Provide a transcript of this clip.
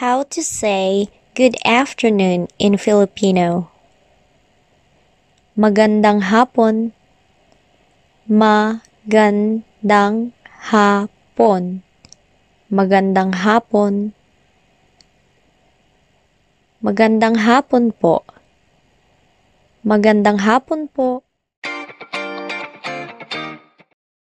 How to say good afternoon in Filipino. Magandang hapon. Magandang hapon. Magandang hapon. Magandang hapon po. Magandang hapon po.